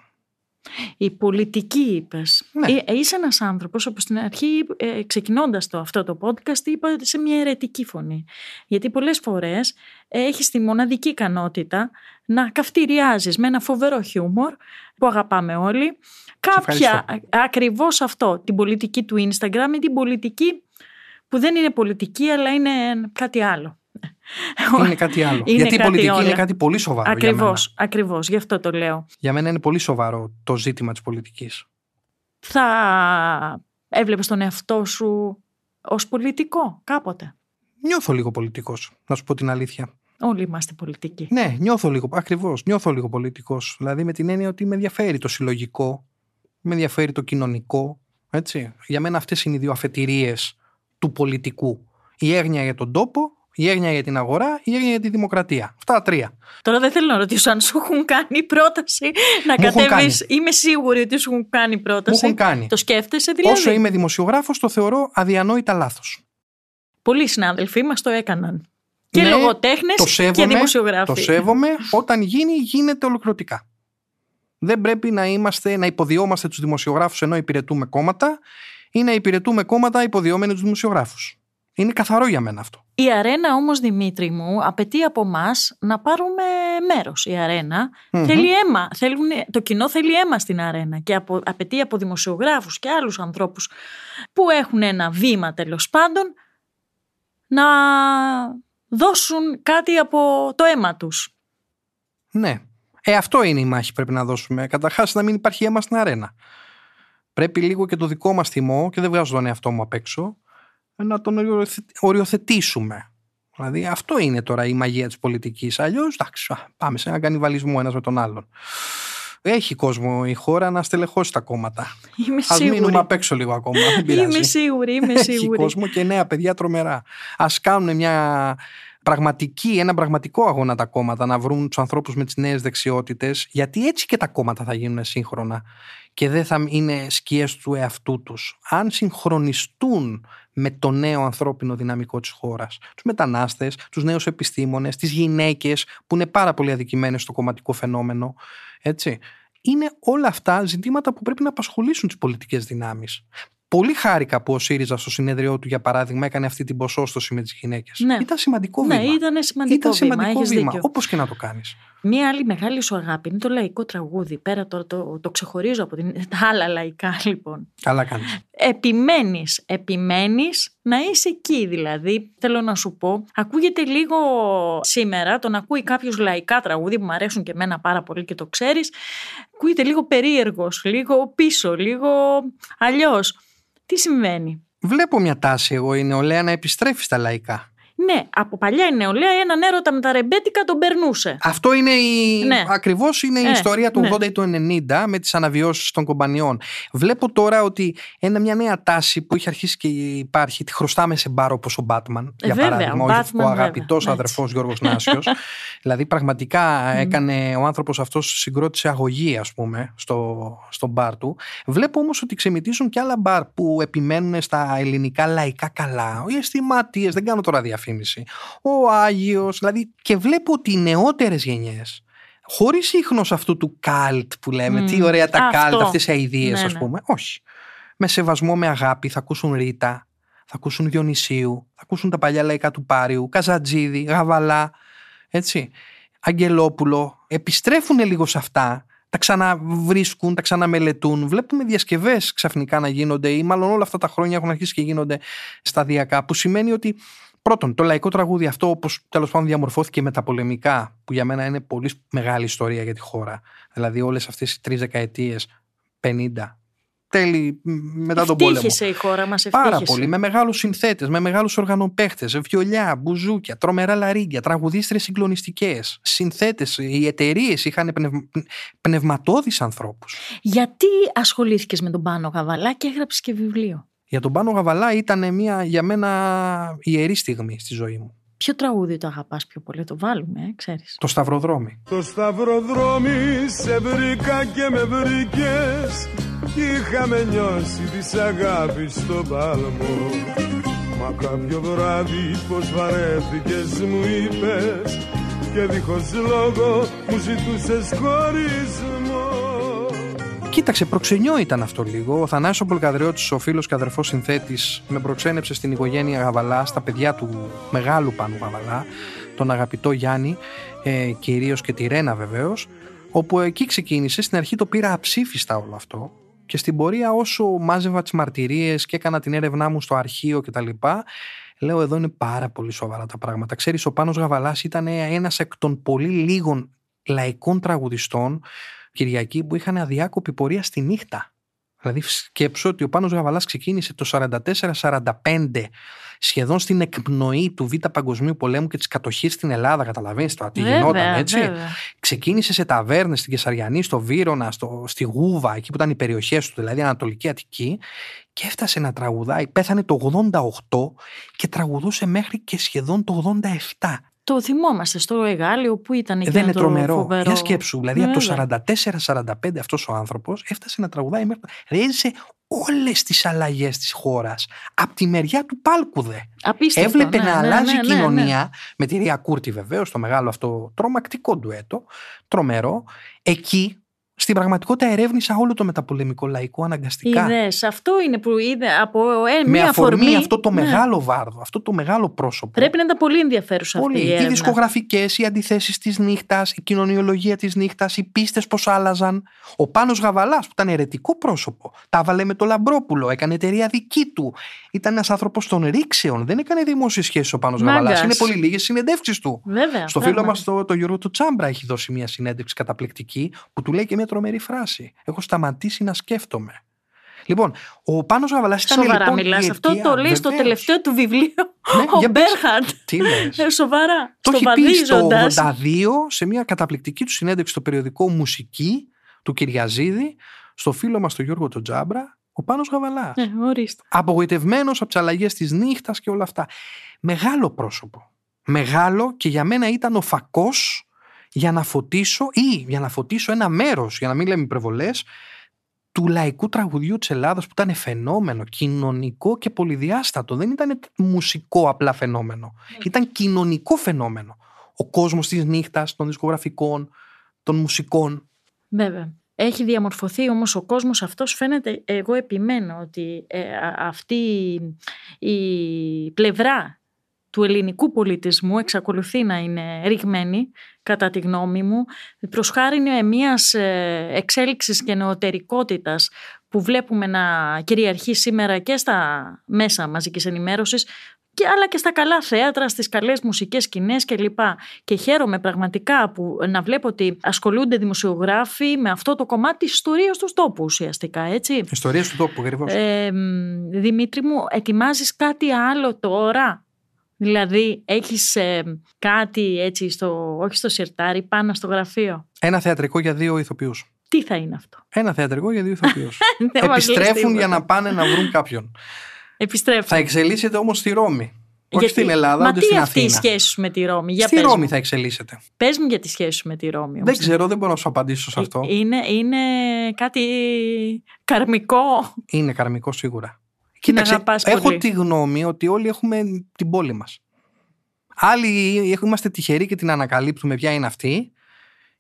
Η πολιτική είπες. Ναι. Ε, είσαι ένας άνθρωπος, όπως στην αρχή, ε, ξεκινώντας το, αυτό το podcast, είπα σε μια αιρετική φωνή. Γιατί πολλές φορές ε, έχεις τη μοναδική ικανότητα να καυτηριάζεις με ένα φοβερό χιούμορ που αγαπάμε όλοι. Κάποια, ακριβώς αυτό, την πολιτική του Instagram ή την πολιτική που δεν είναι πολιτική, αλλά είναι κάτι άλλο. Είναι κάτι άλλο. [laughs] Είναι Γιατί η κάτι πολιτική όλα. είναι κάτι πολύ σοβαρό. Για μένα. Ακριβώς, ακριβώς, γι' αυτό το λέω. για μένα είναι πολύ σοβαρό το ζήτημα της πολιτικής. Θα έβλεπες τον εαυτό σου ως πολιτικό κάποτε; Νιώθω λίγο πολιτικός, να σου πω την αλήθεια. Όλοι είμαστε πολιτικοί. Ναι, νιώθω λίγο, ακριβώς, νιώθω λίγο πολιτικός. Δηλαδή με την έννοια ότι με ενδιαφέρει το συλλογικό, με ενδιαφέρει το κοινωνικό, έτσι. Για μένα αυτές είναι οι δύο αφετηρίες του πολιτικού. Η έγνοια για τον τόπο, η έγνοια για την αγορά, η έγνοια για τη δημοκρατία. Αυτά τα τρία. Τώρα δεν θέλω να ρωτήσω αν σου έχουν κάνει πρόταση να Μου έχουν κατέβεις. Είμαι σίγουρη ότι σου έχουν κάνει πρόταση. Μου έχουν κάνει. Το σκέφτεσαι δηλαδή; Όσο είμαι δημοσιογράφος το θεωρώ αδιανόητα λάθος. Πολλοί συνάδελφοί μας το έκαναν. Και Ναι, λογοτέχνες το και σέβομαι, δημοσιογράφοι. Το σέβομαι. Όταν γίνει, γίνεται ολοκληρωτικά. Δεν πρέπει να, είμαστε, να υποδιόμαστε τους δημοσιογράφους ενώ υπηρετούμε κόμματα ή να υπηρετούμε κόμματα υποδιόμενοι τους δημοσιογράφους. Είναι καθαρό για μένα αυτό. Η αρένα όμως Δημήτρη μου απαιτεί από εμά να πάρουμε μέρος. Η αρενα Μμμ. θέλει αίμα. Θέλουν, το κοινό θέλει αίμα στην αρένα και απο, απαιτεί από δημοσιογράφους και άλλους ανθρώπους που έχουν ένα βήμα τέλος πάντων να δώσουν κάτι από το αίμα τους. Ναι. Ε, αυτό είναι η μάχη που πρέπει να δώσουμε. Καταρχάς, να μην υπάρχει αίμα στην αρένα. Πρέπει λίγο και το δικό μας θυμό, και δεν βγάζω τον εαυτό μου απ' έξω, να τον οριοθε- οριοθετήσουμε. Δηλαδή, αυτό είναι τώρα η μαγεία της πολιτικής. Αλλιώς, εντάξει, α, πάμε σε έναν κανιβαλισμό ένας με τον άλλον. Έχει κόσμο η χώρα να στελεχώσει τα κόμματα. Είμαι Α σίγουρη. μείνουμε απ' έξω λίγο ακόμα. Δεν πειράζει. Είμαι σίγουρη, είμαι Έχει σίγουρη. κόσμο και νέα παιδιά τρομερά. Α κάνουν μια πραγματική, ένα πραγματικό αγώνα τα κόμματα να βρουν τους ανθρώπους με τις νέες δεξιότητες, γιατί έτσι και τα κόμματα θα γίνουν σύγχρονα και δεν θα είναι σκιές του εαυτού τους. Αν συγχρονιστούν με το νέο ανθρώπινο δυναμικό της χώρας. Τους μετανάστες, τους νέους επιστήμονες, τις γυναίκες που είναι πάρα πολύ αδικημένες στο κομματικό φαινόμενο. Έτσι. Είναι όλα αυτά ζητήματα που πρέπει να απασχολήσουν τις πολιτικές δυνάμεις. Πολύ χάρηκα που ο ΣΥΡΙΖΑ στο συνέδριό του, για παράδειγμα, έκανε αυτή την ποσόστοση με τις γυναίκες. Ναι. Ήταν σημαντικό Ναι, βήμα. ήταν σημαντικό, Ήταν σημαντικό βήμα. Έχεις βήμα. δίκιο. Όπως και να το κάνεις. Μία άλλη μεγάλη σου αγάπη είναι το λαϊκό τραγούδι. Πέρα τώρα το, το ξεχωρίζω από την, τα άλλα λαϊκά [laughs] λοιπόν. Καλά κάνεις. Επιμένεις, επιμένεις να είσαι εκεί δηλαδή. Θέλω να σου πω, ακούγεται λίγο σήμερα, τον ακούει κάποιος λαϊκά τραγούδι που μου αρέσουν και εμένα πάρα πολύ και το ξέρεις, ακούγεται λίγο περίεργος, λίγο πίσω, λίγο αλλιώς. Τι συμβαίνει; Βλέπω μια τάση εγώ η νεολαία να επιστρέφει στα λαϊκά. Ναι, από παλιά η νεολαία έναν έρωτα με τα ρεμπέτικα τον περνούσε. Αυτό είναι η... Ναι. ακριβώς είναι η Ε, ιστορία του ναι. 80 ή του 90 με τις αναβιώσεις των κομπανιών. Βλέπω τώρα ότι είναι μια νέα τάση που έχει αρχίσει και υπάρχει, τη χρωστάμε σε μπάρο όπως ο Μπάτμαν, Ε, για βέβαια, παράδειγμα, ο ο, Batman, ο αγαπητός βέβαια, αδερφός Γιώργος Νάσιος. [laughs] δηλαδή πραγματικά έκανε ο άνθρωπος αυτός συγκρότησε αγωγή ας πούμε στο, στο μπαρ του. Βλέπω όμως ότι ξεμητίζουν και άλλα μπαρ που επιμένουν στα ελληνικά λαϊκά καλά. Οι αισθηματίες, δεν κάνω τώρα διαφήμιση. Ο Άγιος, δηλαδή και βλέπω ότι οι νεότερες γενιές χωρίς ίχνος αυτού του καλτ που λέμε, Μμμ. τι ωραία τα Αυτό. καλτ, αυτές οι αηδίες Ναι, ας ναι. πούμε. Όχι. Με σεβασμό, με αγάπη θα ακούσουν Ρίτα, θα ακούσουν Διονυσίου, θα ακούσουν τα παλιά λαϊκά του Πάριου, Καζατζίδη, Γαβαλά, έτσι. Αγγελόπουλο, επιστρέφουν λίγο σε αυτά, τα ξαναβρίσκουν, τα ξαναμελετούν. Βλέπουμε διασκευές ξαφνικά να γίνονται, ή μάλλον όλα αυτά τα χρόνια έχουν αρχίσει και γίνονται σταδιακά, που σημαίνει ότι πρώτον, το λαϊκό τραγούδι αυτό, όπως τέλος πάντων διαμορφώθηκε μεταπολεμικά, που για μένα είναι πολύ μεγάλη ιστορία για τη χώρα. Δηλαδή, όλες αυτές οι τρεις δεκαετίες, 50, τέλη μ, μετά τον πόλεμο. Ευτύχησε η χώρα μας, ευτύχησε. Πάρα πολύ. Με μεγάλους συνθέτες, με μεγάλους οργανοπαίχτες, βιολιά, μπουζούκια, τρομερά λαρίγκια, τραγουδίστρες συγκλονιστικές. Συνθέτες, οι εταιρείες είχαν πνευ... πνευματώδεις ανθρώπους. Γιατί ασχολήθηκες με τον Πάνο Γαβαλά και έγραψες και βιβλίο; Για τον Πάνο Γαβαλά ήταν μια για μένα ιερή στιγμή στη ζωή μου. Ποιο τραγούδι το αγαπάς πιο πολύ, το βάλουμε, ε, ξέρεις. Το Σταυροδρόμι. Το σταυροδρόμι σε βρήκα και με βρήκες Είχαμε νιώσει της αγάπης στο πάλμο Μα κάποιο βράδυ πως βαρέθηκες μου είπες Και δίχως λόγο μου ζητούσες χωρισμό Κοίταξε, προξενιό ήταν αυτό λίγο. Ο Θανάσης ο Πολκαδριώτης, ο φίλος και αδερφός συνθέτης, με προξένεψε στην οικογένεια Γαβαλά, στα παιδιά του μεγάλου Πάνου Γαβαλά, τον αγαπητό Γιάννη, ε, κυρίως και τη Ρένα βεβαίως, όπου εκεί ξεκίνησε. Στην αρχή το πήρα αψήφιστα όλο αυτό και στην πορεία όσο μάζευα τις μαρτυρίες και έκανα την έρευνά μου στο αρχείο κτλ. Λέω εδώ είναι πάρα πολύ σοβαρά τα πράγματα. Ξέρεις, ο Πάνος Γαβαλάς ήταν ένας εκ των πολύ λίγων λαϊκών τραγουδιστών Κυριακή που είχαν αδιάκοπη πορεία στη νύχτα. Δηλαδή σκέψω ότι ο Πάνος Γαβαλάς ξεκίνησε το 44-45 σχεδόν στην εκπνοή του Β' Παγκοσμίου Πολέμου και της κατοχής στην Ελλάδα. Καταλαβαίνεις τώρα τι Βέβαια, γινόταν έτσι. βέβαια. Ξεκίνησε σε ταβέρνες στην Κεσαριανή, στο Βύρονα, στο, στη Γούβα, εκεί που ήταν οι περιοχές του, δηλαδή Ανατολική Αττική και έφτασε να τραγουδάει. Πέθανε το 88 και τραγουδούσε μέχρι και σχεδόν το 87. Το θυμόμαστε στο Εγάλιο που ήταν εκεί Ε, Δεν είναι το τρομερό. φοβερό. Για σκέψου. Δηλαδή Ναι, από βέβαια. το 44-45 αυτός ο άνθρωπος έφτασε να τραγουδάει μέχρι. Έζησε όλες τις αλλαγές της χώρας. Από τη μεριά του πάλκου δε. Απίστευτο, Έβλεπε ναι, να ναι, αλλάζει ναι, η ναι, ναι. κοινωνία με τη Ρία Κούρτη βεβαίως, το μεγάλο αυτό τρομακτικό ντουέτο. Τρομερό. Εκεί στην πραγματικότητα ερεύνησα όλο το μεταπολεμικό λαϊκό αναγκαστικά. Είδες, αυτό είναι που είδε από ε, με μία αφορμή αυτό το Ναι. μεγάλο βάρδο, αυτό το μεγάλο πρόσωπο. Πρέπει να ήταν πολύ ενδιαφέρουσα Πολύ. αυτή η Οι έρευνα. δισκογραφικές, οι αντιθέσεις της νύχτας, η κοινωνιολογία της νύχτας, οι πίστες πώς άλλαζαν. Ο Πάνος Γαβαλάς, που ήταν ερετικό πρόσωπο, τα έβαλε με το Λαμπρόπουλο, έκανε εταιρεία δική του. Ήταν ένας άνθρωπος των ρήξεων. Δεν έκανε δημόσιες σχέσεις ο Πάνος Μάγκας. Γαβαλά. Είναι πολύ λίγες συνεντεύξεις του. Βέβαια, Στο φίλο μας, πράγματι. το, το Γιώργο του Τσάμπρα, έχει δώσει μια συνέντευξη καταπληκτική που του λέει και μια τρομερή φράση. Έχω σταματήσει να σκέφτομαι. Λοιπόν, ο Πάνος Γαβαλάς ήταν Σοβαρά λοιπόν. μιλάς. η Αυτό αιτία, το λέει στο βεβαίως. τελευταίο του βιβλίο Ναι, ο για πες. Μπέρχαρτ. Τι λες. Ε, Σοβαρά. Το στο έχει πει στο βαδίζοντας. 82 σε μια καταπληκτική του συνέντευξη στο περιοδικό Μουσική. του Κυριαζίδη στο φίλο μας τον Γιώργο τον Τζάμπρα, ο Πάνος Γαβαλάς. Ε, ορίστε. Απογοητευμένος από τις αλλαγές της νύχτας και όλα αυτά. Μεγάλο πρόσωπο. Μεγάλο και για μένα ήταν ο φακός για να φωτίσω ή για να φωτίσω ένα μέρος, για να μην λέμε υπερβολές, του λαϊκού τραγουδιού της Ελλάδας που ήταν φαινόμενο, κοινωνικό και πολυδιάστατο. Δεν ήταν μουσικό απλά φαινόμενο. Ήταν κοινωνικό φαινόμενο. Ο κόσμος της νύχτας, των δισκογραφικών, των μουσικών. Βέβαια. Έχει διαμορφωθεί όμως ο κόσμος αυτός φαίνεται, εγώ επιμένω ότι ε, αυτή η πλευρά του ελληνικού πολιτισμού εξακολουθεί να είναι ρηγμένη κατά τη γνώμη μου προς χάρη μιας ε, εξέλιξης και νεωτερικότητας που βλέπουμε να κυριαρχεί σήμερα και στα μέσα μαζικής ενημέρωσης και, αλλά και στα καλά θέατρα, στις καλές μουσικές σκηνές κλπ. Και χαίρομαι πραγματικά που να βλέπω ότι ασχολούνται δημοσιογράφοι με αυτό το κομμάτι της ιστορίας του τόπου ουσιαστικά, έτσι. Ιστορίας του τόπου, ακριβώς. Ε, Δημήτρη μου, ετοιμάζεις κάτι άλλο τώρα; Δηλαδή έχεις ε, κάτι έτσι, στο, όχι στο σιρτάρι, πάνω στο γραφείο; Ένα θεατρικό για δύο ηθοποιούς. Τι θα είναι αυτό; Ένα θεατρικό για δύο ηθοποιούς. [laughs] Επιστρέφουν για να πάνε να βρουν κάποιον. Επιστρέφουν. Θα εξελίσσεται όμως στη Ρώμη. Όχι στην Ελλάδα, Μα ούτε στην Αθήνα. αυτή η σχέση σου με τη Ρώμη; Για στη Ρώμη θα εξελίσσεται. Πες μου για τη σχέση σου με τη Ρώμη. Δεν ξέρω, δεν μπορώ να σου απαντήσω σε αυτό. Είναι, είναι κάτι καρμικό. Είναι καρμικό σίγουρα. Κοίταξε, έχω τη γνώμη ότι όλοι έχουμε την πόλη μας. Άλλοι είμαστε τυχεροί και την ανακαλύπτουμε ποια είναι αυτή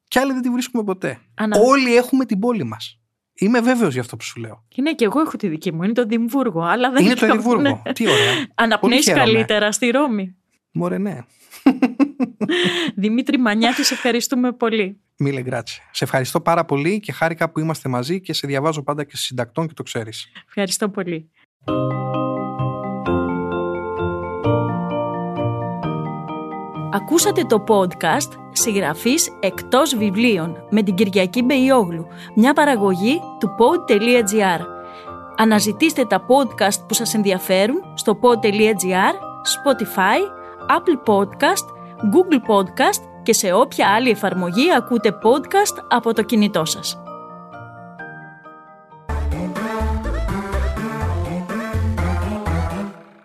και άλλοι δεν τη βρίσκουμε ποτέ. Όλοι έχουμε την πόλη μας. Είμαι βέβαιος για αυτό που σου λέω. Είναι και εγώ έχω τη δική μου. Είναι το Δημβούργο. Αλλά δεν είναι το Δημβούργο. Ναι. Τι ωραία. [laughs] Αναπνέεις καλύτερα στη Ρώμη. Μωρέ, ναι. [laughs] Δημήτρη Μανιάκη, σε ευχαριστούμε πολύ. Μίλε γκράτσε. Σε ευχαριστώ πάρα πολύ και χάρηκα που είμαστε μαζί και σε διαβάζω πάντα και συντακτών και το ξέρεις. Ευχαριστώ πολύ. Ακούσατε το podcast «Συγγραφής εκτός βιβλίων» με την Κυριακή Μπεϊόγλου, μια παραγωγή του pod.gr. Αναζητήστε τα podcast που σας ενδιαφέρουν στο pod.gr, Spotify, Apple Podcast, Google Podcast και σε όποια άλλη εφαρμογή ακούτε podcast από το κινητό σας.